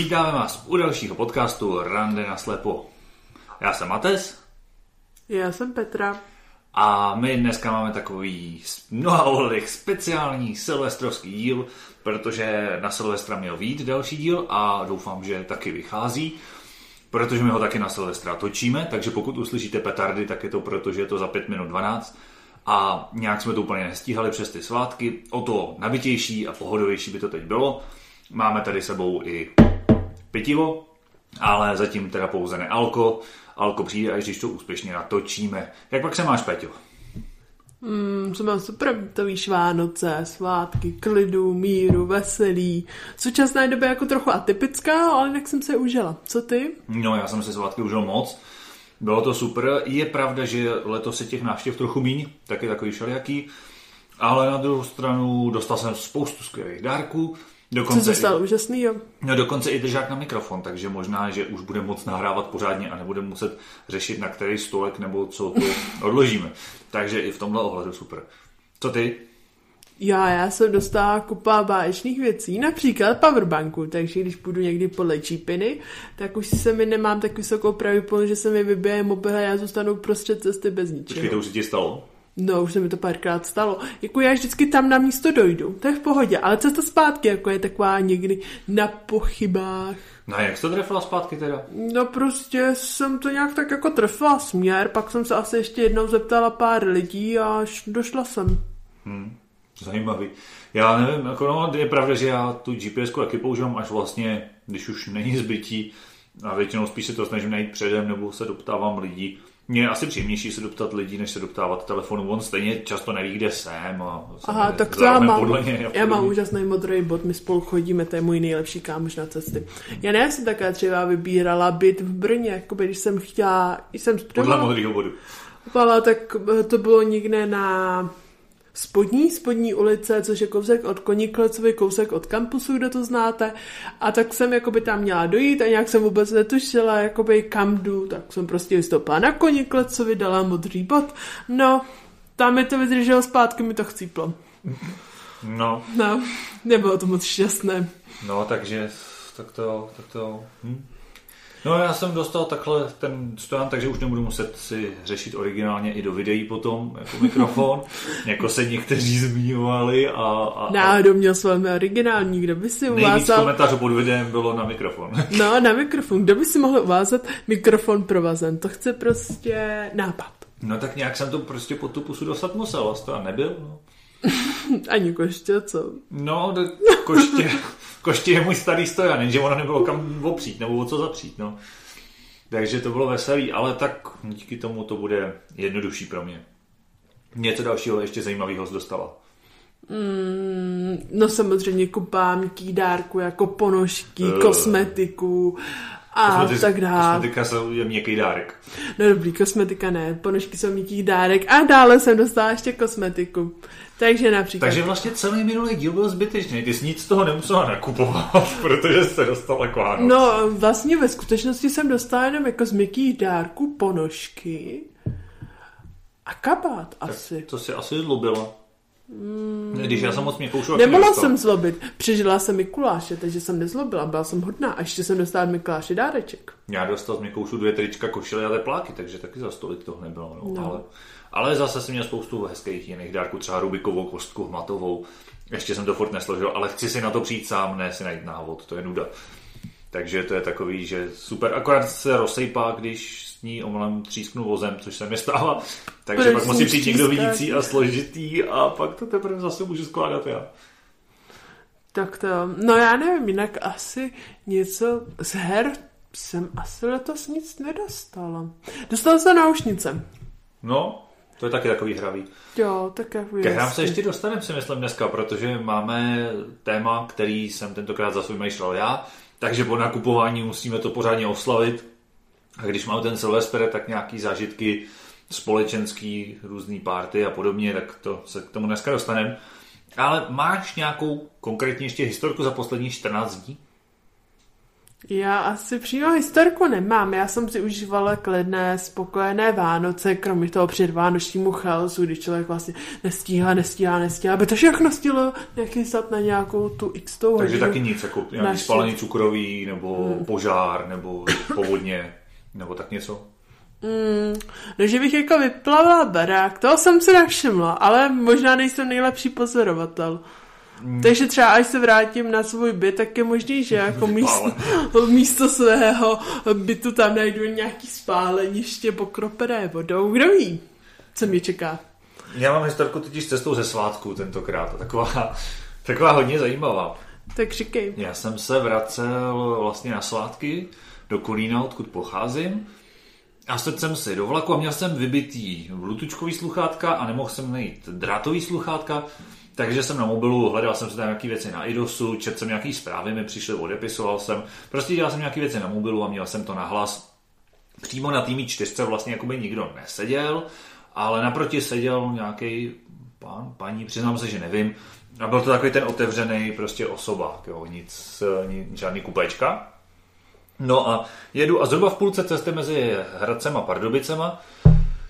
Vítáme vás u dalšího podcastu Rande na slepo. Já jsem Mates Já jsem Petra. a my dneska máme takový z mnoha ohledech speciální silvestrovský díl, protože na Silvestra měl vít další díl a doufám, že taky vychází, protože my ho taky na Silvestra točíme, takže pokud uslyšíte petardy, tak je to proto, že je to za 5 minut 12 a nějak jsme to úplně nestíhali přes ty svátky. O to nabitější a pohodovější by to teď bylo. Máme tady sebou i pitivo, ale zatím teda pouze nealko. Alko přijde, až když to úspěšně natočíme. Jak pak se máš, Peťo? Mm, co mám super, to víš, Vánoce, svátky, klidu, míru, veselí. V současné době jako trochu atypická, ale jinak jsem se užila. Co ty? No, já jsem se svátky užil moc. Bylo to super. Je pravda, že letos je těch návštěv trochu míň, taky takový všelijaký. Ale na druhou stranu dostal jsem spoustu skvělých dárků. Dokonce, i, dostal úžasný, jo? no, dokonce i držák na mikrofon, takže možná, že už bude moc nahrávat pořádně a nebude muset řešit, na který stolek nebo co to odložíme. Takže i v tomhle ohledu super. Co ty? Já, já jsem dostala kupa báječných věcí, například powerbanku, takže když půjdu někdy podle čípiny, tak už se mi nemám tak vysokou pravděpodobnost, že se mi vybije mobil a já zůstanu prostřed cesty bez ničeho. Počkej, to už se ti stalo? No, už se mi to párkrát stalo. Jako já vždycky tam na místo dojdu, to je v pohodě, ale cesta zpátky jako je taková někdy na pochybách. No a jak jsi to trefila zpátky teda? No prostě jsem to nějak tak jako trefila směr, pak jsem se asi ještě jednou zeptala pár lidí a až došla jsem. Zajímavý. Já nevím, jako no, je pravda, že já tu GPS taky používám až vlastně, když už není zbytí a většinou spíš se to snažím najít předem nebo se doptávám lidí. Mně je asi příjemnější se doptat lidí, než se doptávat telefonu. On stejně často neví, kde jsem. A Aha, tak to já mám. Podle a Já mám úžasný modrý bod, my spolu chodíme, to je můj nejlepší kámoš na cesty. Já ne, jsem také třeba vybírala byt v Brně, jako když jsem chtěla, když jsem Podle studovala, modrého bodu. ale tak to bylo někde na spodní, spodní ulice, což je kousek od Koniklecovy, kousek od kampusu, kde to znáte. A tak jsem jakoby tam měla dojít a nějak jsem vůbec netušila, jakoby kam jdu, tak jsem prostě vystoupila na Koniklecovi, dala modrý bod. No, tam mi to vydrželo zpátky, mi to chcíplo. No, No, nebylo to moc šťastné. no, takže tak to, tak to, hm. No já jsem dostal takhle ten stojan, takže už nebudu muset si řešit originálně i do videí potom, jako mikrofon, jako se někteří zmiňovali a, a, a Náhodou měl s velmi originální, kdo by si nejvíc uvázal... komentářů pod videem bylo na mikrofon. No, na mikrofon. Kdo by si mohl uvázat mikrofon provazen? To chce prostě nápad. No tak nějak jsem to prostě pod tu pusu dostat musel, a to nebyl. No, Ani koště, co? no koště, koště je můj starý stojan, jenže ono nebylo kam opřít nebo o co zapřít. No. Takže to bylo veselý, ale tak díky tomu to bude jednodušší pro mě. Něco dalšího ještě zajímavého dostala. Mm, no samozřejmě kupa měkkých dárků, jako ponožky, Eh. kosmetiku a Kosmetic- tak dále. Kosmetika jsou- je měkký dárek. No dobrý, kosmetika ne, ponožky jsou měkkých dárek a dále jsem dostala ještě kosmetiku. Takže například... Takže vlastně celý minulý díl byl zbytečný. Ty jsi nic z toho nemusela nakupovat, protože jsi dostala k Vánoc. No, vlastně ve skutečnosti jsem dostala jenom jako z měkkých dárků ponožky a kabát asi. To si asi zlobila. Když já jsem moc měkkou šel, Nemohla jsem zlobit. Přežila jsem Mikuláše, takže jsem nezlobila, byla jsem hodná. A ještě jsem dostala od Mikuláše dáreček. Já dostal z měkoušu dvě trička, košile a tepláky, takže taky za stolik toho nebylo. No. No. Ale, ale zase jsem měl spoustu hezkých jiných dárků, třeba Rubikovou kostku hmatovou. Ještě jsem to furt nesložil, ale chci si na to přijít sám, ne si najít návod, to je nuda. Takže to je takový, že super. Akorát se rozsejpá, když ní omylem třísknu vozem, což se mi stává. Takže Proč pak ní přijít někdo vidící a složitý a pak to teprve zase můžu skládat já. Tak to, no já nevím, jinak asi něco z her jsem asi letos nic nedostala. Dostala jsem náušnice. No, to je taky takový hravý. Jo, tak jako Ke hrám se ještě dostaneme, si myslím, dneska, protože máme téma, který jsem tentokrát za svůj vymýšlel já, takže po nakupování musíme to pořádně oslavit. A když mám ten Silvestr, tak nějaký zážitky společenský, různý párty a podobně, tak to se k tomu dneska dostaneme. Ale máš nějakou konkrétně ještě historku za poslední 14 dní? Já asi přímo historku nemám. Já jsem si užívala klidné, spokojené Vánoce, kromě toho předvánočnímu chaosu, kdy člověk vlastně nestíhá, nestíhá, nestíhá, aby to všechno stihlo nějaký stat na nějakou tu x tou Takže hodinu. taky nic, jako nějaký spálení cukroví, nebo požár, nebo povodně, nebo tak něco. No, že bych jako vyplavila barák, toho jsem si nevšimla, ale možná nejsem nejlepší pozorovatel. Hmm. Takže třeba až se vrátím na svůj byt, tak je možný, že jako místo, místo svého bytu tam najdu nějaký spáleniště pokropené vodou. Kdo ví, co mě čeká. Já mám historku totiž cestou ze svátku tentokrát. Taková, taková hodně zajímavá. Tak říkej. Já jsem se vracel vlastně na svátky do Kolína, odkud pocházím. A sedl jsem si do vlaku a měl jsem vybitý bluetoothkový sluchátka a nemohl jsem najít drátový sluchátka, takže jsem na mobilu, hledal jsem si tam nějaké věci na iDosu, četl jsem nějaký zprávy, mi přišly, odepisoval jsem. Prostě dělal jsem nějaké věci na mobilu a měl jsem to na hlas. Přímo na týmí čtyřce vlastně jakoby nikdo neseděl, ale naproti seděl nějaký pán, paní, přiznám se, že nevím. A byl to takový ten otevřený prostě osobák, jo, nic, nic žádný kupečka. No a jedu a zhruba v půlce cesty mezi Hradcem a Pardubicema,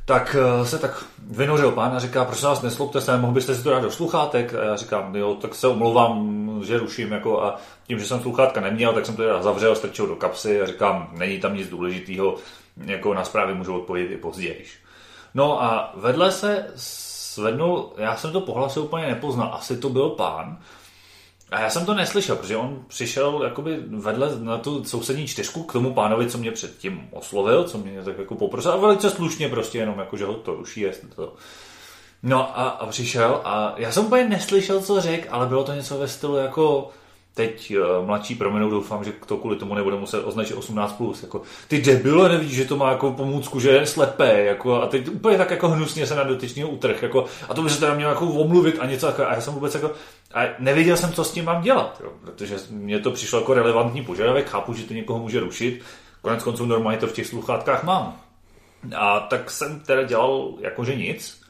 tak eh, se tak vynořil pán a říká, prosím vás, neslupte se, mohl byste si to dát do sluchátek? A já říkám, jo, tak se omlouvám, že ruším, jako a tím, že jsem sluchátka neměl, tak jsem to zavřel, strčil do kapsy a říkám, není tam nic důležitého, jako na zprávy můžu odpovědět i později. No a vedle se svednul, já jsem to po hlase úplně nepoznal, asi to byl pán, a já jsem to neslyšel, protože on přišel jakoby vedle na tu sousední čtyřku k tomu pánovi, co mě předtím oslovil, co mě tak jako poprosil, a velice slušně prostě jenom jako, že ho to ruší, to... No a, a přišel a já jsem úplně neslyšel, co řekl, ale bylo to něco ve stylu jako teď uh, mladší proměnou, doufám, že to kvůli tomu nebude muset označit 18+. Plus, jako, ty debile nevidíš, že to má jako pomůcku, že je slepé, jako, a teď úplně tak jako hnusně se na dotyčního utrh, jako, a to by se teda měl jako omluvit a něco takové, a já jsem vůbec jako, a nevěděl jsem, co s tím mám dělat, jo, protože mně to přišlo jako relevantní požadavek, chápu, že to někoho může rušit, konec konců normálně to v těch sluchátkách mám. A tak jsem teda dělal jakože nic,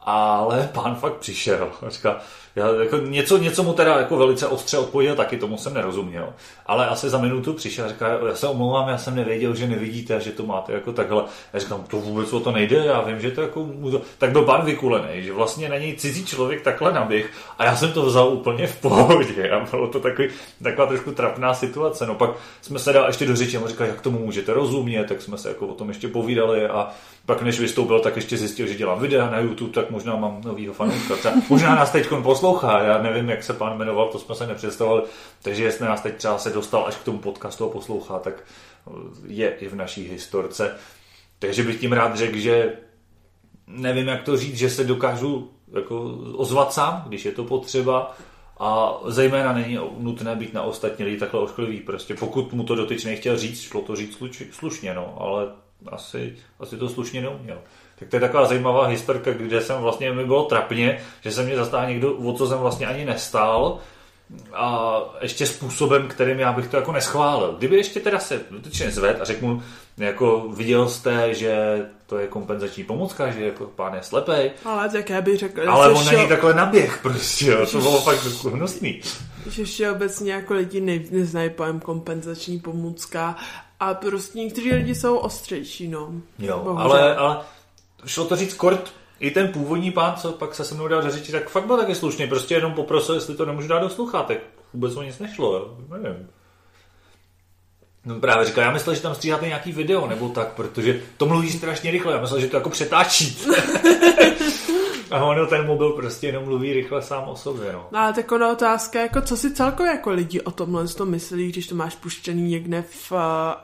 ale pán fakt přišel a říkal, já, jako něco, něco mu teda jako velice ostře odpověděl, taky tomu jsem nerozuměl. Ale asi za minutu přišel a říkal, já se omlouvám, já jsem nevěděl, že nevidíte že to máte jako takhle. Já říkám, to vůbec o to nejde, já vím, že to jako... Tak byl pán vykulený, že vlastně na něj cizí člověk takhle naběh a já jsem to vzal úplně v pohodě a bylo to takový, taková trošku trapná situace. No pak jsme se dali ještě do řeči a říkal, jak tomu můžete rozumět, tak jsme se jako o tom ještě povídali a pak než vystoupil, tak ještě zjistil, že dělám videa na YouTube, tak možná mám novýho fanouška. Možná nás teď poslouchá, já nevím, jak se pán jmenoval, to jsme se nepředstavovali, takže jestli nás teď třeba se dostal až k tomu podcastu a poslouchá, tak je i v naší historce. Takže bych tím rád řekl, že nevím, jak to říct, že se dokážu jako ozvat sám, když je to potřeba, a zejména není nutné být na ostatní lidi takhle ošklivý. Prostě pokud mu to dotyčný chtěl říct, šlo to říct slušně, no, ale asi, asi to slušně neuměl. Tak to je taková zajímavá historka, kde jsem vlastně, mi bylo trapně, že se mě zastál někdo, o co jsem vlastně ani nestál, a ještě způsobem, kterým já bych to jako neschválil. Kdyby ještě teda se dotyčně zved a řekl mu, jako viděl jste, že to je kompenzační pomůcka, že jako pán je slepej. Ale tak já bych řekl, Ale on šel... na ní takhle naběh prostě, jo. to bylo fakt hnusný. Že ještě obecně jako lidi ne, neznají pojem kompenzační pomůcka a prostě někteří lidi jsou ostřejší, no. Jo, ale, ale šlo to říct kort, i ten původní pán, co pak se se mnou dal řeči, tak fakt byl taky slušný. Prostě jenom poprosil, jestli to nemůžu dát do sluchátek. Vůbec o nic nešlo, jo. nevím. No právě říkal, já myslel, že tam stříháte nějaký video nebo tak, protože to mluví strašně rychle, já myslel, že to jako přetáčí. A ono ten mobil prostě jenom mluví rychle sám o sobě, no. no ale taková otázka, jako co si celkově jako lidi o tomhle to myslí, když to máš puštěný někde v uh,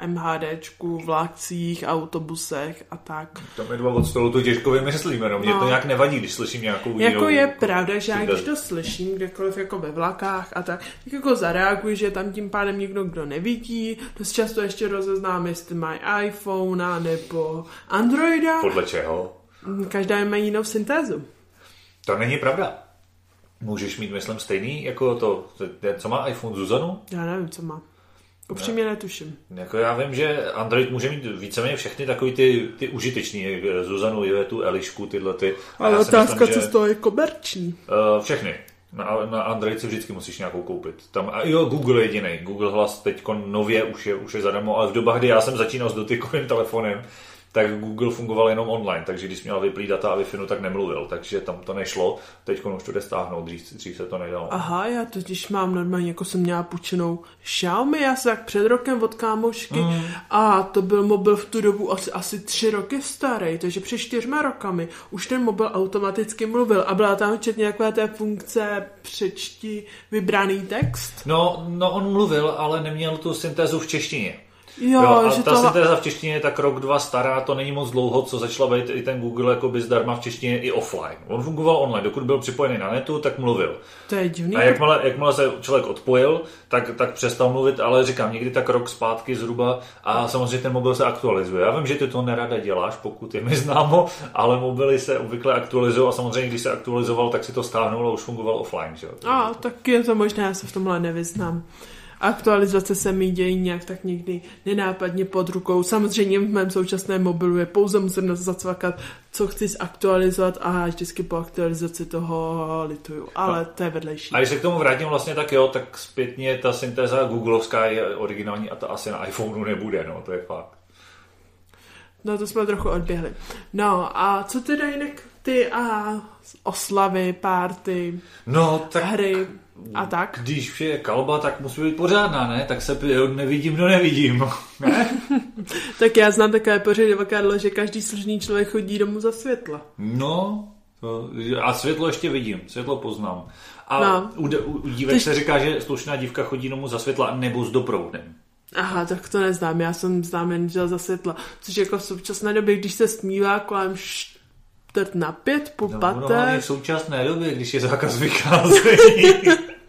MHDčku, vlákcích, autobusech a tak. To my dva od stolu to těžko vymyslíme, no. Mě no. to nějak nevadí, když slyším nějakou Jako je jako, pravda, že já když to slyším kdekoliv jako ve vlakách a tak, tak jako zareaguji, že tam tím pádem někdo, kdo nevidí, dost často ještě rozeznám, jestli mají iPhone nebo Androida. Podle čeho? Každá má jinou syntézu. To není pravda. Můžeš mít, myslím, stejný jako to, co má iPhone Zuzanu? Já nevím, co má. Upřímně ne. netuším. Jako já vím, že Android může mít víceméně všechny takový ty, ty užitečný, Zuzanu, tu Elišku, tyhle ty. Ale otázka, myslím, co z toho je komerční. Uh, všechny. Na, na Android si vždycky musíš nějakou koupit. Tam, a jo, Google je jediný. Google Hlas teď nově už je, už je zadarmo, ale v dobách, kdy já jsem začínal s dotykovým telefonem, tak Google fungoval jenom online, takže když měl vyplý data a wi tak nemluvil, takže tam to nešlo. Teď už to jde stáhnout, dřív, dřív se to nedalo. Aha, já totiž mám normálně, jako jsem měla půjčenou Xiaomi, já jsem jak před rokem od kámošky mm. a to byl mobil v tu dobu asi, asi tři roky starý, takže před čtyřma rokami už ten mobil automaticky mluvil a byla tam včetně nějaké té funkce přečti vybraný text. No, no on mluvil, ale neměl tu syntézu v češtině. Jo, jo a že ta to... syntéza v češtině je tak rok, dva stará, to není moc dlouho, co začala být i ten Google jakoby zdarma v češtině i offline. On fungoval online, dokud byl připojený na netu, tak mluvil. To je divný. A jakmile, jakmile se člověk odpojil, tak, tak přestal mluvit, ale říkám, někdy tak rok zpátky zhruba a samozřejmě ten mobil se aktualizuje. Já vím, že ty to nerada děláš, pokud je mi známo, ale mobily se obvykle aktualizují a samozřejmě, když se aktualizoval, tak si to stáhnul a už fungoval offline. Že? A, tak je to možné, já se v tomhle nevyznám aktualizace se mi dějí nějak tak někdy nenápadně pod rukou. Samozřejmě v mém současném mobilu je pouze musím zacvakat, co chci zaktualizovat a vždycky po aktualizaci toho lituju. Ale no. to je vedlejší. A když se k tomu vrátím vlastně tak jo, tak zpětně ta syntéza googlovská je originální a ta asi na iPhoneu nebude, no, to je fakt. No to jsme trochu odběhli. No a co teda jinak ty a oslavy, párty, no, tak... hry? A tak? Když je kalba, tak musí být pořádná, ne? Tak se nevidím, no nevidím. Ne? tak já znám takové pořadovakadlo, že každý slušný člověk chodí domů za světla. No, a světlo ještě vidím, světlo poznám. A no. u, u, u dívek Tež... se říká, že slušná dívka chodí domů za světla nebo s doproudem. Aha, tak to neznám, já jsem znám jen za světla. Což jako v současné době, když se smívá kolem čtvrt na pět, po no, paté. No, v současné době, když je zákaz vycházení.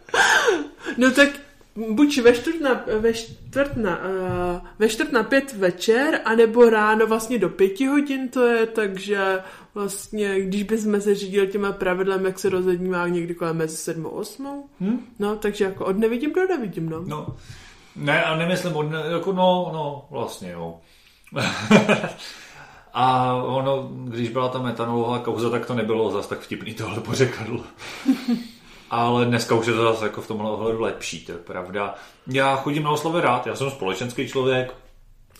no tak buď ve čtvrt na, ve čtvrt na, uh, ve čtvrt na pět večer, anebo ráno vlastně do pěti hodin to je, takže vlastně, když bychom se řídili těma pravidlem, jak se rozhodní má někdy kolem mezi sedmou a osmou, hmm? no, takže jako od nevidím do nevidím, no. no. Ne, a nemyslím od, ne, jako no, no, vlastně jo. A ono, když byla ta metanolová kauza, tak to nebylo zase tak vtipný tohle pořekadlo. Ale dneska už je to zase jako v tomhle ohledu lepší, to je pravda. Já chodím na oslavy rád, já jsem společenský člověk.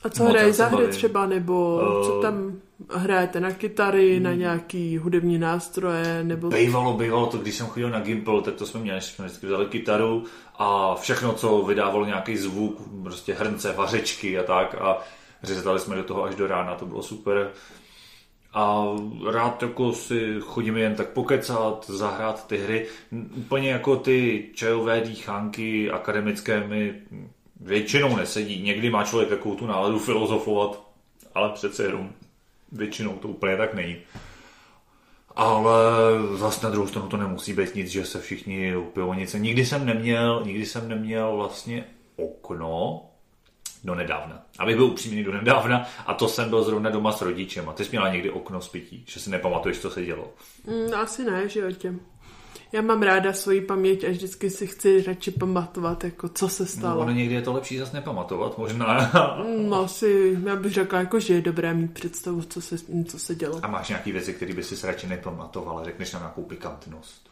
A co hraje za hry třeba, nebo uh, co tam hrajete na kytary, hmm. na nějaký hudební nástroje, nebo... Bejvalo, bejvalo to, když jsem chodil na Gimple, tak to jsme měli, jsme vždycky vzali kytaru a všechno, co vydávalo nějaký zvuk, prostě hrnce, vařečky a tak a řezali jsme do toho až do rána, to bylo super. A rád jako si chodíme jen tak pokecat, zahrát ty hry. Úplně jako ty čajové dýchánky akademické mi většinou nesedí. Někdy má člověk takovou tu náladu filozofovat, ale přece jenom většinou to úplně tak není. Ale zase na druhou stranu to nemusí být nic, že se všichni upijou nic. Nikdy jsem neměl, nikdy jsem neměl vlastně okno, do nedávna. Abych byl upřímný do nedávna a to jsem byl zrovna doma s rodičem. A ty jsi měla někdy okno z pití, že si nepamatuješ, co se dělo? Mm, asi ne, že jo tě. Já mám ráda svoji paměť a vždycky si chci radši pamatovat, jako co se stalo. No, ono někdy je to lepší zase nepamatovat, možná. no, asi, já bych řekla, jako, že je dobré mít představu, co se, co se dělo. A máš nějaké věci, které by si radši nepamatovala, řekneš na nějakou pikantnost?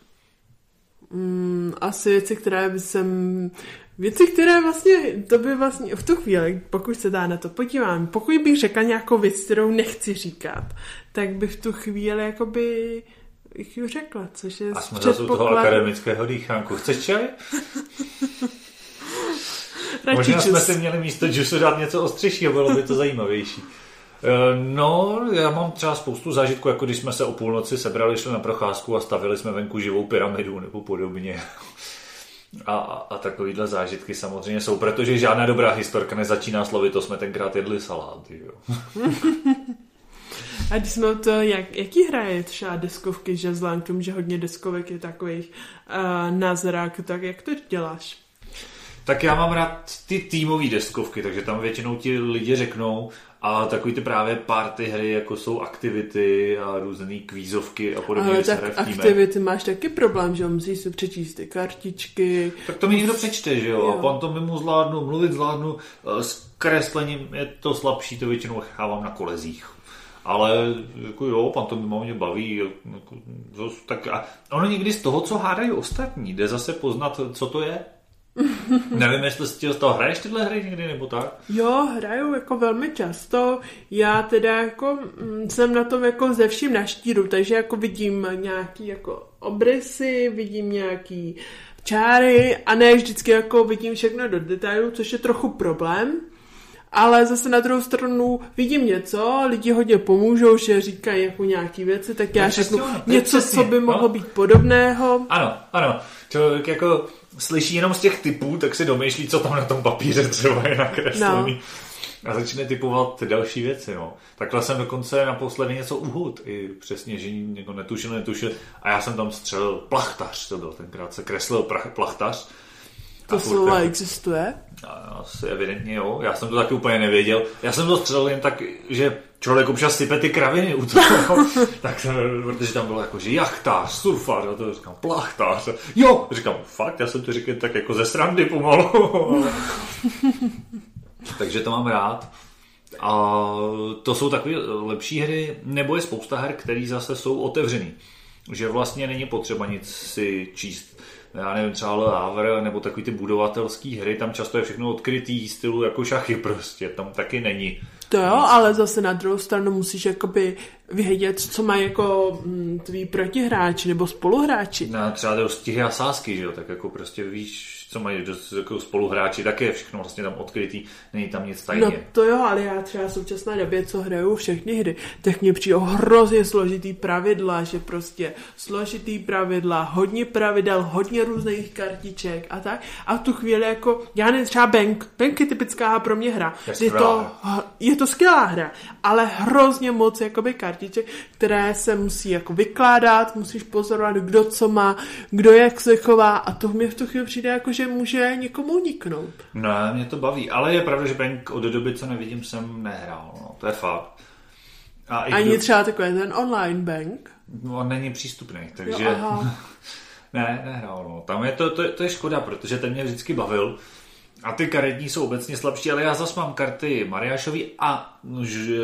Mm, asi věci, které by jsem... Věci, které vlastně, to by vlastně v tu chvíli, pokud se dá na to podívám, pokud bych řekla nějakou věc, kterou nechci říkat, tak bych v tu chvíli jakoby bych ji řekla, což je A jsme zase u toho akademického dýchánku. Chceš čaj? Možná jsme si měli místo džusu dát něco ostřejšího, bylo by to zajímavější. Eh, no, já mám třeba spoustu zážitků, jako když jsme se o půlnoci sebrali, šli na procházku a stavili jsme venku živou pyramidu nebo podobně. A, a takovýhle zážitky samozřejmě jsou, protože žádná dobrá historka nezačíná slovy, to jsme tenkrát jedli salát. Jo. A když jsme to, jak, jaký hraje třeba deskovky, že vzhledem k tomu, že hodně deskovek je takových uh, na zrak, tak jak to děláš? Tak já mám rád ty týmové deskovky, takže tam většinou ti lidi řeknou, a takový ty právě party hry, jako jsou aktivity a různé kvízovky a podobně. Ale tak aktivity máš taky problém, že musíš si přečíst ty kartičky. Tak to mi někdo přečte, že jo? jo. A pantomimu zvládnu, mluvit zvládnu, s kreslením je to slabší, to většinou chávám na kolezích. Ale jako jo, pantomima mě baví. Jako, tak a ono někdy z toho, co hádají ostatní, jde zase poznat, co to je. Nevím, jestli z toho hraješ tyhle hry někdy nebo tak? Jo, hraju jako velmi často. Já teda jako mm, jsem na tom jako ze vším na štíru, takže jako vidím nějaký jako obrysy, vidím nějaký čáry a ne vždycky jako vidím všechno do detailu, což je trochu problém. Ale zase na druhou stranu vidím něco, lidi hodně pomůžou, že říkají jako nějaký věci, tak já řeknu něco, přesně, co by mohlo no? být podobného. Ano, ano. Člověk jako slyší jenom z těch typů, tak si domýšlí, co tam na tom papíře třeba je nakreslený. No. A začne typovat další věci, no. Takhle jsem dokonce naposledy něco uhud, i přesně, že někdo netušil, netušil. A já jsem tam střelil plachtař, to byl tenkrát se kreslil prach, plachtař. To slovo existuje? Asi evidentně jo, já jsem to taky úplně nevěděl. Já jsem to střelil jen tak, že člověk občas sype ty kraviny u toho, tak, protože tam bylo jako, že jachtář, surfář, a to říkám, plachtář. Jo, říkám, fakt, já jsem to říkal tak jako ze srandy pomalu. Takže to mám rád. A to jsou takové lepší hry, nebo je spousta her, které zase jsou otevřený. Že vlastně není potřeba nic si číst. Já nevím, třeba Le Havre, nebo takový ty budovatelské hry, tam často je všechno odkrytý stylu jako šachy prostě, tam taky není. To jo, ale zase na druhou stranu musíš jakoby vědět, co mají jako mm, tví protihráči nebo spoluhráči. No, třeba jde o stihy a sásky, že jo, tak jako prostě víš, co mají jako spoluhráči, tak je všechno vlastně tam odkrytý, není tam nic tajně. No to jo, ale já třeba v současné době, co hraju všechny hry, tak mě přijde hrozně složitý pravidla, že prostě složitý pravidla, hodně pravidel, hodně různých kartiček a tak. A v tu chvíli jako, já nevím, třeba Bank, Bank je typická pro mě hra. Je, je to, je to skvělá hra, ale hrozně moc jakoby kartiček, které se musí jako vykládat, musíš pozorovat, kdo co má, kdo jak se chová a to mě v tu chvíli přijde jako, že že může někomu uniknout. Ne, mě to baví, ale je pravda, že Bank od doby, co nevidím, jsem nehrál, no, to je fakt. A Ani kdo... třeba takový ten online bank? No, on není přístupný, takže... Jo, aha. ne, nehrál, no. Tam je to, to, to, je škoda, protože ten mě vždycky bavil. A ty karetní jsou obecně slabší, ale já zase mám karty Mariášový a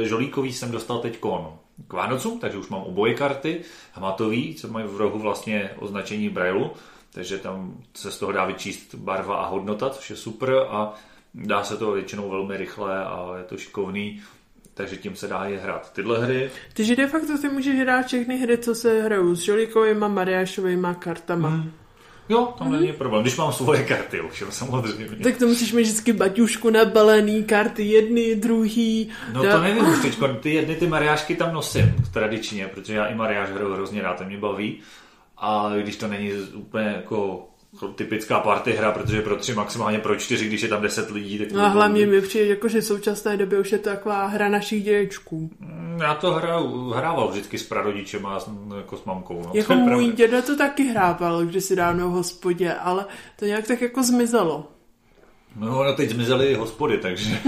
Žolíkový jsem dostal teď kon k Vánocům, takže už mám oboje karty. Hmatový, co mají v rohu vlastně označení Brailu takže tam se z toho dá vyčíst barva a hodnota, což je super a dá se to většinou velmi rychle a je to šikovný, takže tím se dá je hrát tyhle hry. Takže de facto ty můžeš hrát všechny hry, co se hrajou s Žolíkovými, Mariášovými kartama. Hmm. Jo, tam mm-hmm. není problém. Když mám svoje karty, už jo, samozřejmě. Tak to musíš mít vždycky baťušku nabalený, karty jedny, druhý. No da... to nevím už teď, ty jedny ty mariášky tam nosím tradičně, protože já i mariáš hraju hrozně rád, to mě baví a když to není úplně jako typická party hra, protože pro tři, maximálně pro čtyři, když je tam deset lidí. Tak no a hlavně mi přijde, jako, že v současné době už je to taková hra našich dědečků. Mm, já to hraju, hrával vždycky s prarodičem a jako s mamkou. No. Jako můj pravda. děda to taky hrával, když si dávno v hospodě, ale to nějak tak jako zmizelo. No, no teď zmizely hospody, takže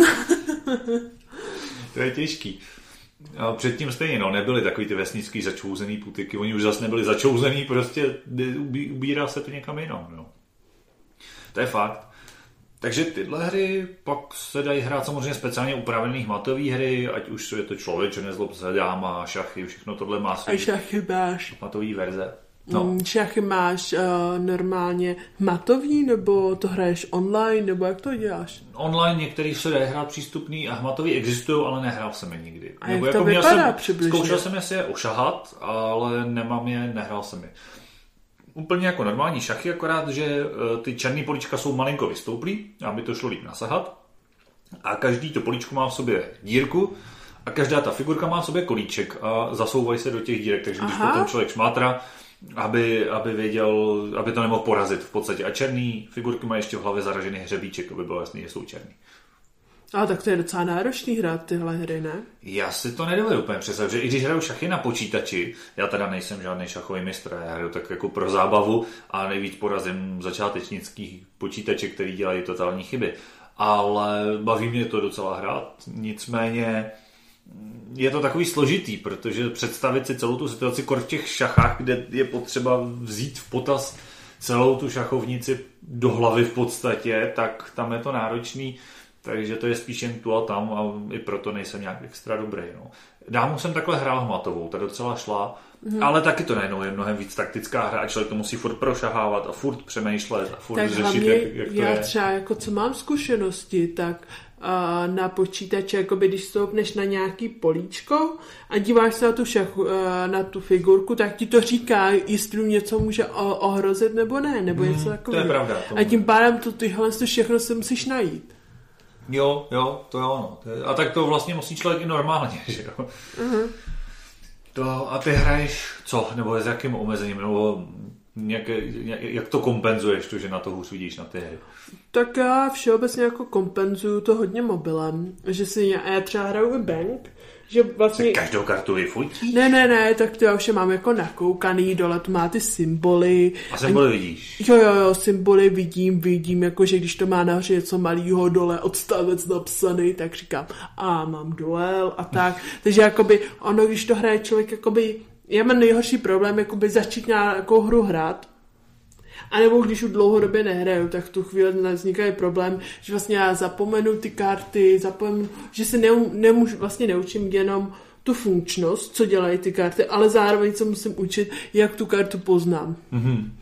to je těžký. A předtím stejně, no, nebyly takový ty vesnický začouzený putiky, oni už zase nebyli začouzený, prostě ubírá se to někam jinam, no. To je fakt. Takže tyhle hry pak se dají hrát samozřejmě speciálně upravený hmatové hry, ať už je to člověk, že nezlob se dáma, šachy, všechno tohle má své. A šachy máš. Hmatové verze. No. Mm, šachy máš uh, normálně hmatový, nebo to hraješ online, nebo jak to děláš? Online některý se dají hrát přístupný a hmatový existují, ale nehrál jsem je nikdy. A nebo jak jako to vypadá jsem, přibližně? Zkoušel jsem je si je ošahat, ale nemám je, nehrál jsem je. Úplně jako normální šachy, akorát, že eh, ty černé políčka jsou malinko vystouplý, aby to šlo líp nasahat. A každý to políčko má v sobě dírku, a každá ta figurka má v sobě kolíček a zasouvají se do těch dírek, takže když potom člověk šmátra, aby, aby věděl, aby to nemohl porazit v podstatě. A černý figurky mají ještě v hlavě zaražený hřebíček, aby bylo jasný, že jsou černý. A tak to je docela náročný hrát tyhle hry, ne? Já si to nedovedu úplně představit, že i když hraju šachy na počítači, já teda nejsem žádný šachový mistr, já hraju tak jako pro zábavu a nejvíc porazím začátečnických počítaček, který dělají totální chyby. Ale baví mě to docela hrát, nicméně je to takový složitý, protože představit si celou tu situaci kor v těch šachách, kde je potřeba vzít v potaz celou tu šachovnici do hlavy v podstatě, tak tam je to náročný. Takže to je spíš jen tu a tam a i proto nejsem nějak extra dobrý. No. Dámu jsem takhle hrál hmatovou, ta docela šla, Hmm. Ale taky to najednou je mnohem víc taktická hra a člověk to musí furt prošahávat a furt přemýšlet a furt tak řešit, jak, jak to já je. třeba jako co mám zkušenosti, tak na počítači, jakoby když stoupneš na nějaký políčko a díváš se na tu, šach, na tu figurku, tak ti to říká, jestli něco může ohrozit nebo ne, nebo Hmm, něco to takového. je pravda, to A tím pádem to, tyhle to všechno se musíš najít. Jo, jo, to no. To je- A tak to vlastně musí člověk i normálně, že jo. Mhm. To, a ty hraješ co? Nebo s jakým omezením? Nebo jak, jak, jak to kompenzuješ, to, že na to hůř vidíš na ty hry? Tak já všeobecně jako kompenzuju to hodně mobilem, že si já, já třeba hraju i bank, že vlastně... Si každou kartu vyfotí? Ne, ne, ne, tak to já už je mám jako nakoukaný, dole to má ty symboly. A symboly vidíš? Jo, jo, jo, symboly vidím, vidím, jako že když to má nahoře něco malýho dole, odstavec napsaný, tak říkám, a mám duel a tak. Takže jakoby ono, když to hraje člověk, jakoby, já mám nejhorší problém, jakoby začít nějakou hru hrát, a nebo když už dlouhodobě nehraju, tak tu chvíli vzniká i problém, že vlastně já zapomenu ty karty, zapomenu, že se neum, nemůžu, vlastně neučím jenom tu funkčnost, co dělají ty karty, ale zároveň se musím učit, jak tu kartu poznám. Mhm.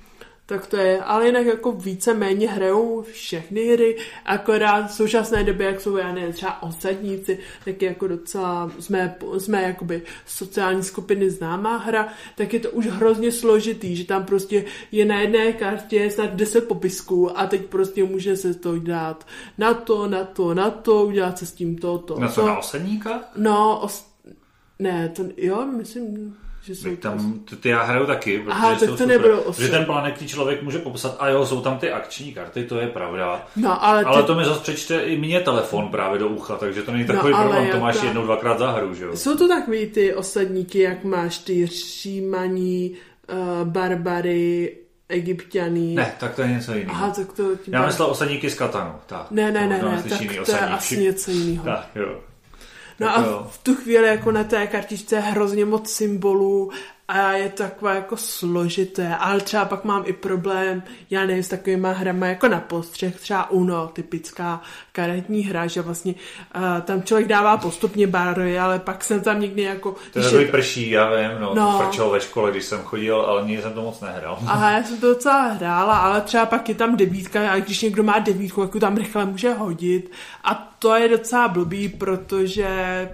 Tak to je, ale jinak jako více méně hrajou všechny hry, akorát v současné době, jak jsou, já nevím, třeba osadníci, tak je jako docela z mé, z mé jakoby sociální skupiny známá hra, tak je to už hrozně složitý, že tam prostě je na jedné kartě snad 10 popisků a teď prostě může se to dát na to, na to, na to, udělat se s tím to, to, Na co, to. na osadníka? No, os... ne, to, jo, myslím, že jsou Tak to tam, ty, ty já hraju taky, protože Aha, tak to super. nebudou Že ten jaký člověk může popsat, a jo, jsou tam ty akční karty, to je pravda. No, ale, Ale ty... to mi zase přečte i mě telefon právě do ucha, takže to není No, takový ale problém, to jako- máš jednou, dvakrát za hru, že jo? Jsou to takový ty osadníky, jak máš ty římaní, uh, barbary, egyptianý. Ne, tak to je něco jiného. Aha, tak to tím Já myslel osadníky z Katanu. Tak, Ne, ne, ne, ne, tak to je asi něco jiného. Tak, jo. No a v tu chvíli jako na té kartičce je hrozně moc symbolů a je to takové jako složité, ale třeba pak mám i problém, já nevím, s takovýma hrama jako na postřeh, třeba Uno, typická karetní hra, že vlastně uh, tam člověk dává postupně barvy, ale pak jsem tam někdy jako... To je prší, já vím, no, No. to ve škole, když jsem chodil, ale nikdy jsem to moc nehrál. Aha, já jsem to docela hrála, ale třeba pak je tam devítka a když někdo má devítku, jak to tam rychle může hodit a to je docela blbý, protože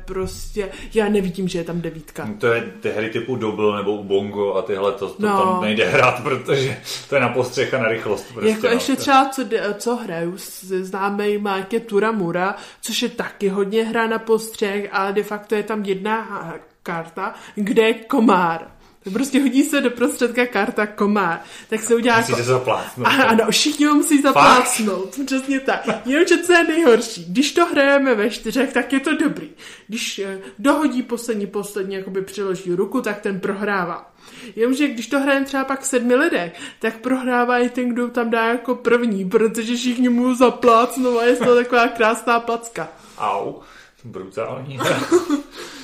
prostě já nevidím, že je tam devítka. To je ty hry typu Double nebo Bongo a tyhle, to, to No. tam nejde hrát, protože to je na postřeh a na rychlost. Prostě, jako no. ještě třeba, co, co hraju známejma, jak je Tura Mura, což je taky hodně hra na postřeh, ale de facto je tam jedna karta, kde je komár. Prostě hodí se do prostředka karta komár. Tak se udělá Musíte jako... se zaplátnout. A, ano, všichni ho musí zaplácnout. Přesně tak. Jenomže co je nejhorší? Když to hrajeme ve čtyřech, tak je to dobrý. Když eh, dohodí poslední, poslední, jakoby přiloží ruku, tak ten prohrává. Jenomže když to hrajeme třeba pak sedmi lidé, tak prohrává i ten, kdo tam dá jako první, protože všichni mu zaplácnou a je to taková krásná placka. Au, brutální.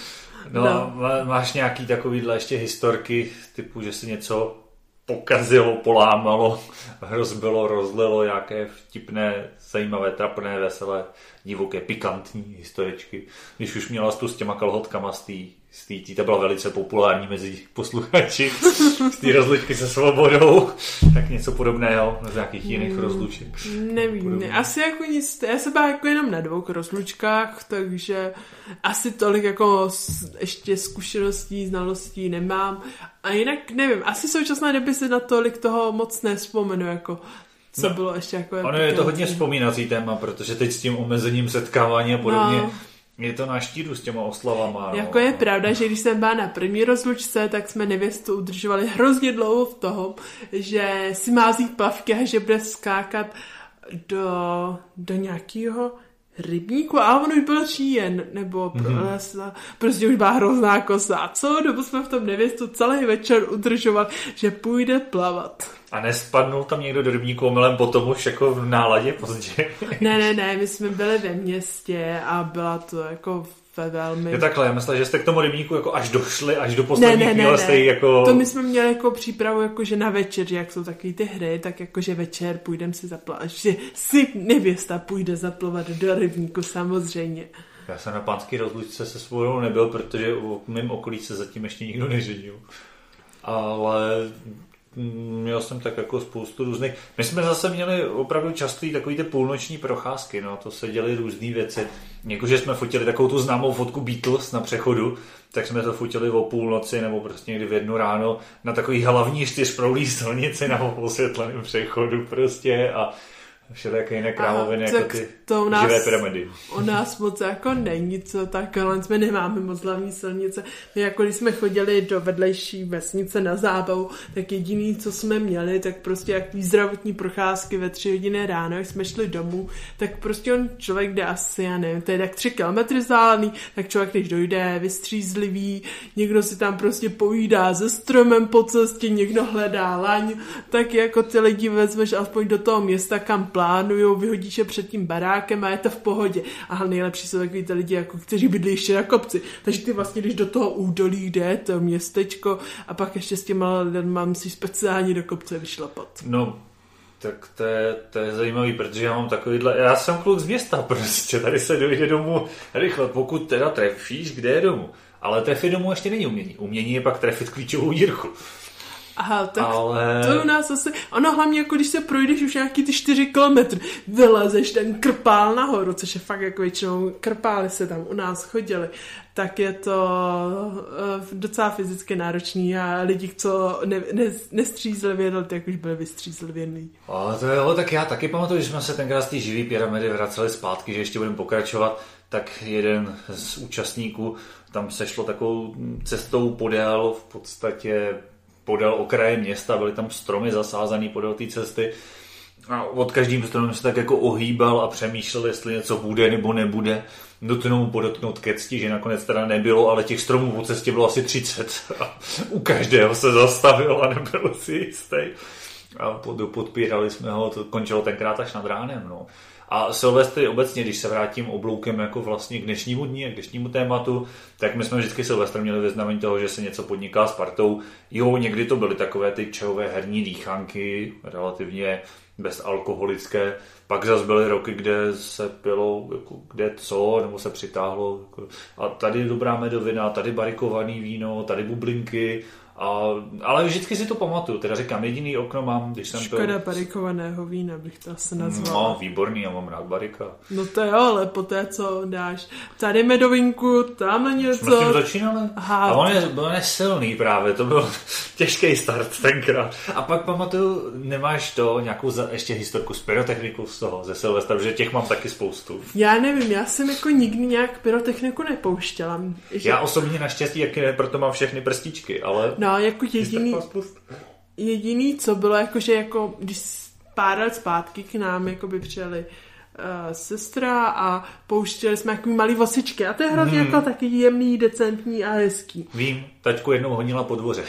No, No. Má, máš nějaký takovýhle ještě historky, typu, že si něco pokazilo, polámalo, rozbilo, rozlilo, nějaké vtipné, zajímavé, trapné, veselé, divoké, pikantní historičky. Když už měla tu s těma kalhotkama z té tý, ta byla velice populární mezi posluchači z té rozlučky se svobodou, tak něco podobného z nějakých jiných rozluček. Nevím, ne, asi jako nic, já se byla jako jenom na dvou rozlučkách, takže asi tolik jako ještě zkušeností, znalostí nemám. A jinak nevím, asi v současné době si na tolik toho moc nespomenu, jako co No, bylo ještě jako... Ono je to hodně vzpomínací téma, protože teď s tím omezením setkávání a podobně No. Je to na štíru s těma oslavama. No. Jako je pravda, že když jsem byla na první rozlučce, tak jsme nevěstu udržovali hrozně dlouho v tom, že si má vzít plavky a že bude skákat do, do nějakého rybníku, ale on už byl říjen, nebo mm-hmm. prostě už byla hrozná kosa. A celou dobu jsme v tom nevěstu celý večer udržovali, že půjde plavat. A nespadnul tam někdo do rybníku omylem potom už jako v náladě pozdě. Ne, ne, ne, my jsme byli ve městě a byla to jako ve velmi... Je takhle, já myslím, že jste k tomu rybníku jako až došli, až do posledních ne, ne, ne, ne. jako... To my jsme měli jako přípravu jakože na večer, že jak jsou takový ty hry, tak jakože večer půjdeme si zaplavat, že si nevěsta půjde zaplovat do rybníku samozřejmě. Já jsem na pánský rozlučce se svou nebyl, protože v mém okolí se zatím ještě nikdo neženil. Ale měl jsem tak jako spoustu různých. My jsme zase měli opravdu častý takový ty půlnoční procházky, no, to se děly různé věci. Jakože jsme fotili takovou tu známou fotku Beatles na přechodu, tak jsme to fotili o půlnoci nebo prostě někdy v jednu ráno na takový hlavní čtyřproudý silnici na osvětleném přechodu prostě a všelijaké jiné královiny, jako ty to u nás, živé pyramidy. U nás moc jako není co tak, ale jsme nemáme moc hlavní silnice. My jako když jsme chodili do vedlejší vesnice na zábavu, tak jediný, co jsme měli, tak prostě jak zdravotní procházky ve tři hodiny ráno, jak jsme šli domů, tak prostě on člověk jde asi, já nevím, to je tak tři kilometry vzdálený, tak člověk, když dojde, vystřízlivý, někdo si tam prostě pojídá se stromem po cestě, někdo hledá laň, tak jako ty lidi vezmeš aspoň do toho města, kam plánují, vyhodíš je před tím barákem a je to v pohodě. A nejlepší jsou takový ty lidi, jako, kteří bydlí ještě na kopci. Takže ty vlastně, když do toho údolí jde, to městečko, a pak ještě s těma lidma musí speciálně do kopce vyšlapat. No, tak to je, to je zajímavý, protože já mám takovýhle, já jsem kluk z města prostě, tady se dojde domů rychle, pokud teda trefíš, kde je domů. Ale trefit domů ještě není umění. Umění je pak trefit klíčovou dírku. Aha, tak ale... to u nás asi... Ono hlavně jako když se projdeš už nějaký ty 4 kilometry, vylezeš ten krpál nahoru, což je fakt jako většinou krpály se tam u nás chodili, tak je to uh, docela fyzicky náročný a lidi, co ne, ne, nestřízlivě jedli, tak už byli vystřízlivěný. A to jo, tak já taky pamatuju, že jsme se tenkrát z té živý pyramidy vraceli zpátky, že ještě budeme pokračovat, tak jeden z účastníků tam sešlo takovou cestou podél v podstatě podél okraje města, byly tam stromy zasázané podél té cesty a od každým stromem se tak jako ohýbal a přemýšlel, jestli něco bude nebo nebude. Nutno mu podotknout ke cti, že nakonec teda nebylo, ale těch stromů po cestě bylo asi 30 a u každého se zastavil a nebyl si jistý. A podpírali jsme ho, to končilo tenkrát až nad ránem. No. A Silvestry obecně, když se vrátím obloukem jako vlastně k dnešnímu dní a k dnešnímu tématu, tak my jsme vždycky Silvestr měli vyznamení toho, že se něco podniká s partou. Jo, někdy to byly takové ty čajové herní dýchanky, relativně bezalkoholické. Pak zase byly roky, kde se pilo jako kde co, nebo se přitáhlo. Jako, a tady dobrá medovina, tady barikovaný víno, tady bublinky a, ale vždycky si to pamatuju, teda říkám, jediný okno mám, když jsem Škoda byl... barikovaného vína, bych to asi nazval. No, výborný, já mám rád barika. No to jo, ale po té, co dáš tady medovinku, tam něco. Jsme s tím začínali? Aha, a on je, byl nesilný právě, to byl těžký start tenkrát. A pak pamatuju, nemáš to nějakou za, ještě historku s pyrotechnikou z toho, ze Silvestra, protože těch mám taky spoustu. Já nevím, já jsem jako nikdy nějak pyrotechniku nepouštěla. Že... Já osobně naštěstí, jak ne, proto mám všechny prstíčky, ale... No, jako jediný, jediný, co bylo, jakože jako, když pár let zpátky k nám jako by přijeli uh, sestra a pouštěli jsme jako malý vosičky a to je hrozně hmm. jako taky jemný, decentní a hezký. Vím, taťku jednou honila po dvoře.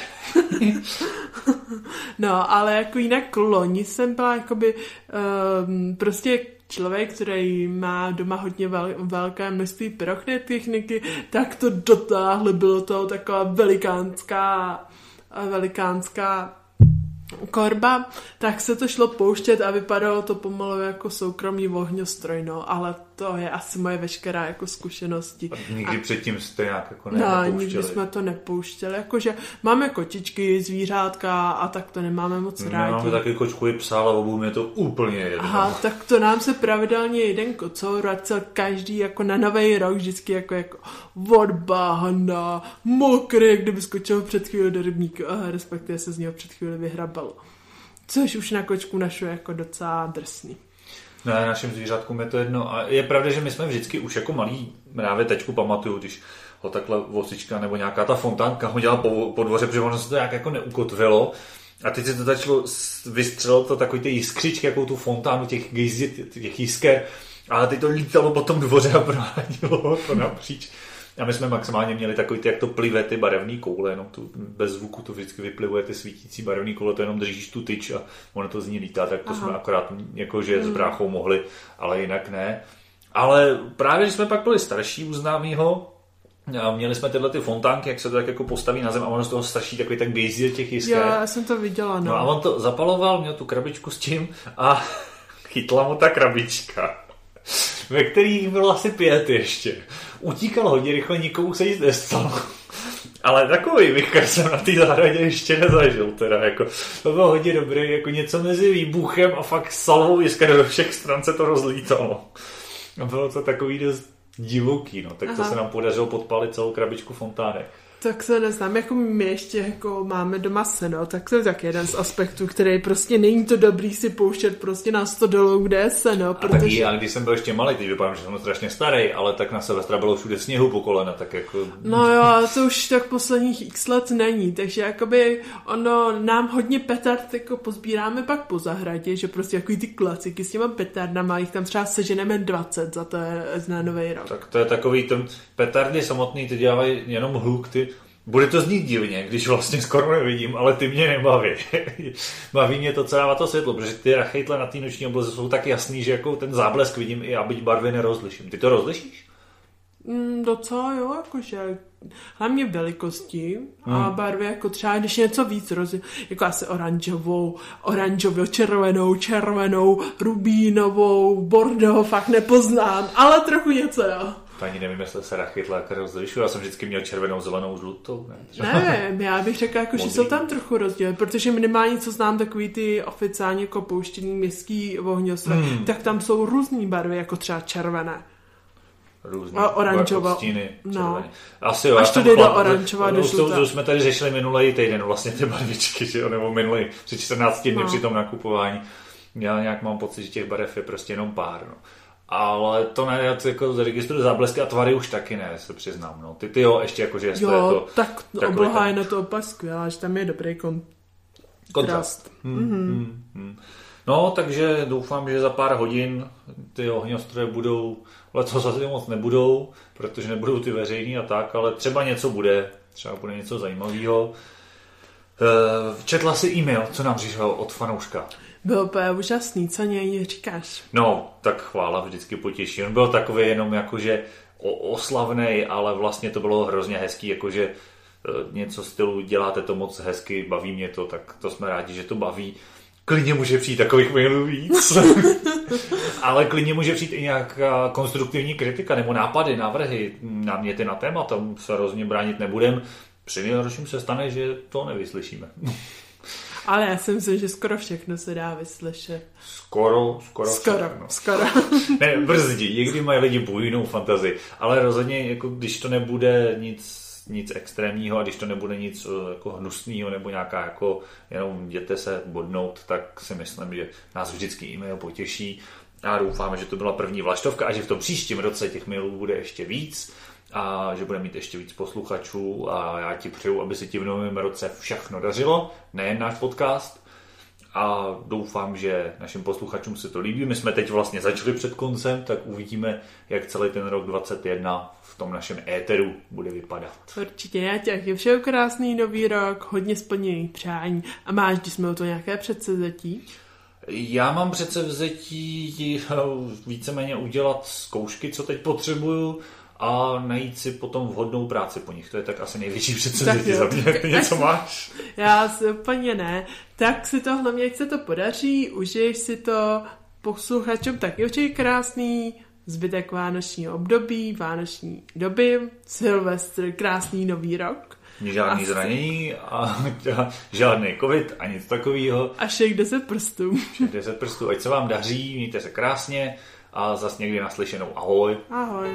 no, ale jako jinak loni jsem byla jakoby um, prostě člověk, který má doma hodně vel, velké množství pyrotechniky, tak to dotáhli, bylo to taková velikánská velikánská korba, tak se to šlo pouštět a vypadalo to pomalu jako soukromý ohňostroj, no, ale to je asi moje veškerá jako zkušenosti. A nikdy a, předtím jste nějak jako ne, No, nikdy jsme to nepouštěli, jakože máme kočičky, zvířátka a tak to nemáme moc no, rádi. Máme taky kočku i psa, ale obou je to úplně jedno. Aha, tak to nám se pravidelně jeden kocour vracel každý jako na nový rok, vždycky jako, jako odbáhna, mokrý, kdyby skočil před chvíli do rybníku, a respektive se z něho před chvíli vyhrabal. Což už na kočku našu jako docela drsný. Ne, našim zvířatkům je to jedno. A je pravda, že my jsme vždycky už jako malí, právě teďku pamatuju, když ho takhle vosička nebo nějaká ta fontánka hodila po, po dvoře, protože ono se to nějak jako neukotvilo. A teď se to začalo vystřelit to takový ty jiskřičky, jako tu fontánu těch, gejzi, těch jisker. Ale teď to lítalo po tom dvoře a prohánilo to napříč. A my jsme maximálně měli takový ty, jak to plive ty barevné koule, no, tu, bez zvuku to vždycky vyplivuje ty svítící barevné koule, to jenom držíš tu tyč a ono to z ní lítá, tak to Aha. jsme akorát jakože mm. s bráchou mohli, ale jinak ne. Ale právě, když jsme pak byli starší u známého, A měli jsme tyhle ty fontánky, jak se to tak jako postaví na zem a ono z toho straší takový tak běží těch jisker. já jsem to viděla, no. No a on to zapaloval, měl tu krabičku s tím a chytla mu ta krabička, ve který bylo asi pět ještě. Utíkal hodně rychle, nikomu se nic nestalo. Ale takový vychkar jsem na té zahradě ještě nezažil, teda jako, to bylo hodně dobrý, jako něco mezi výbuchem a fakt salvou jiskar do všech stran se to rozlítalo. A bylo to takový dost divoký, no, tak to Aha. se nám podařilo podpálit celou krabičku fontánek. Tak se neznám, jako my ještě jako máme doma seno, tak to je tak jeden z aspektů, který prostě není to dobrý si pouštět prostě na stodolu, kde je seno, A protože... taky já, když jsem byl ještě malý, teď vypadám, že jsem strašně starý, ale tak na Silvestra bylo všude sněhu po kolena, tak jako... No jo, ale to už tak posledních x let není, takže jakoby ono, nám hodně petard jako pozbíráme pak po zahradě, že prostě jako ty klasiky s těma petardama, jich tam třeba seženeme 20 za to je na nový rok. Tak to je takový ten petardy samotný, ty dělají jenom hluk, ty bude to znít divně, když vlastně skoro nevidím, ale ty mě nebaví. Baví mě to, co dává to světlo, protože ty rachejtle na té noční obloze jsou tak jasný, že jako ten záblesk vidím i já, byť barvy nerozliším. Ty to rozlišíš? Mm, docela jo, jakože hlavně velikosti Hmm. a barvy, jako třeba když něco víc roz, jako asi oranžovou, oranžovou, červenou, červenou, rubínovou, bordeaux, fakt nepoznám, ale trochu něco, jo. Ani nevím, jestli se rachytle jak rozlišují. Já jsem vždycky měl červenou, zelenou, žlutou. Ne? Ne, já bych řekla, jako, že jsou tam trochu rozdíly, protože minimálně, co znám, takový ty oficiálně jako pouštěný městský ohňostroje, Hmm. tak tam jsou různé barvy, jako třeba červené. Různý. A oranžová. Odstíny, No. Asi jo. Až to jde do oranžová, do už to, žlutá. už jsme tady řešili minulý týden, vlastně ty barvičky, že jo, nebo minulý, při 14 dny No. při tom nakupování. Já nějak mám pocit, že těch barev je prostě jenom pár, no. Ale to ne, já to jako zaregistruju záblesky a tvary už taky ne, se přiznám. No. Ty, ty jo, ještě jako, že jestli je Jo, to tak obloha je na to opak skvělá, že tam je dobrý kontrast. kontrast. Hmm, hmm, hmm. No, takže doufám, že za pár hodin ty ohňostroje budou, letos asi moc nebudou, protože nebudou ty veřejný a tak, ale třeba něco bude, třeba bude něco zajímavého. Eh, Četla si e-mail, co nám přišel od fanouška. Bylo úplně úžasný, co něj říkáš? No, tak chvála vždycky potěší. On byl takový jenom jakože o- oslavnej, ale vlastně to bylo hrozně hezký, jakože eh, něco stylu děláte to moc hezky, baví mě to, tak to jsme rádi, že to baví. Klidně může přijít takových mailů víc. ale klidně může přijít i nějaká konstruktivní kritika nebo nápady, návrhy, náměty na téma, tam se rozhodně bránit nebudem. Při nejhorším se stane, že to nevyslyšíme. Ale já si myslím, že skoro všechno se dá vyslyšet. Skoro, skoro. Skoro, všechno. skoro. Ne, brzdí, někdy mají lidi bujnou fantazii, ale rozhodně, jako když to nebude nic, nic extrémního a když to nebude nic eh, jako hnusného nebo nějaká jako jenom jděte se bodnout, tak si myslím, že nás vždycky e-mail potěší a doufáme, že to byla první vlaštovka a že v tom příštím roce těch mailů bude ještě víc a že bude mít ještě víc posluchačů a já ti přeju, aby se ti v novém roce všechno dařilo, nejen náš podcast, a doufám, že našim posluchačům se to líbí. My jsme teď vlastně začali před koncem, tak uvidíme, jak celý ten rok 2021 v tom našem éteru bude vypadat. Určitě, já tě taky přeju krásný nový rok, hodně splněných přání. A máš, když jsme o to nějaké předsezetí? Já mám přece vzetí eh, víceméně udělat zkoušky, co teď potřebuju a najít si potom vhodnou práci po nich. To je tak asi největší předsevzetí jo, za mě. Ty něco máš? Já si úplně ne. Tak si to hlavně, ať se to podaří, užiješ si to, posluchačům taky určitě krásný zbytek vánočního období, vánoční doby, Silvestr, krásný nový rok. Žádný Asi. zranění a žádný covid a nic takového. A všech 10 prstů. 10 prstů, ať se vám daří, mějte se krásně a zas někdy naslyšenou. Ahoj. Ahoj.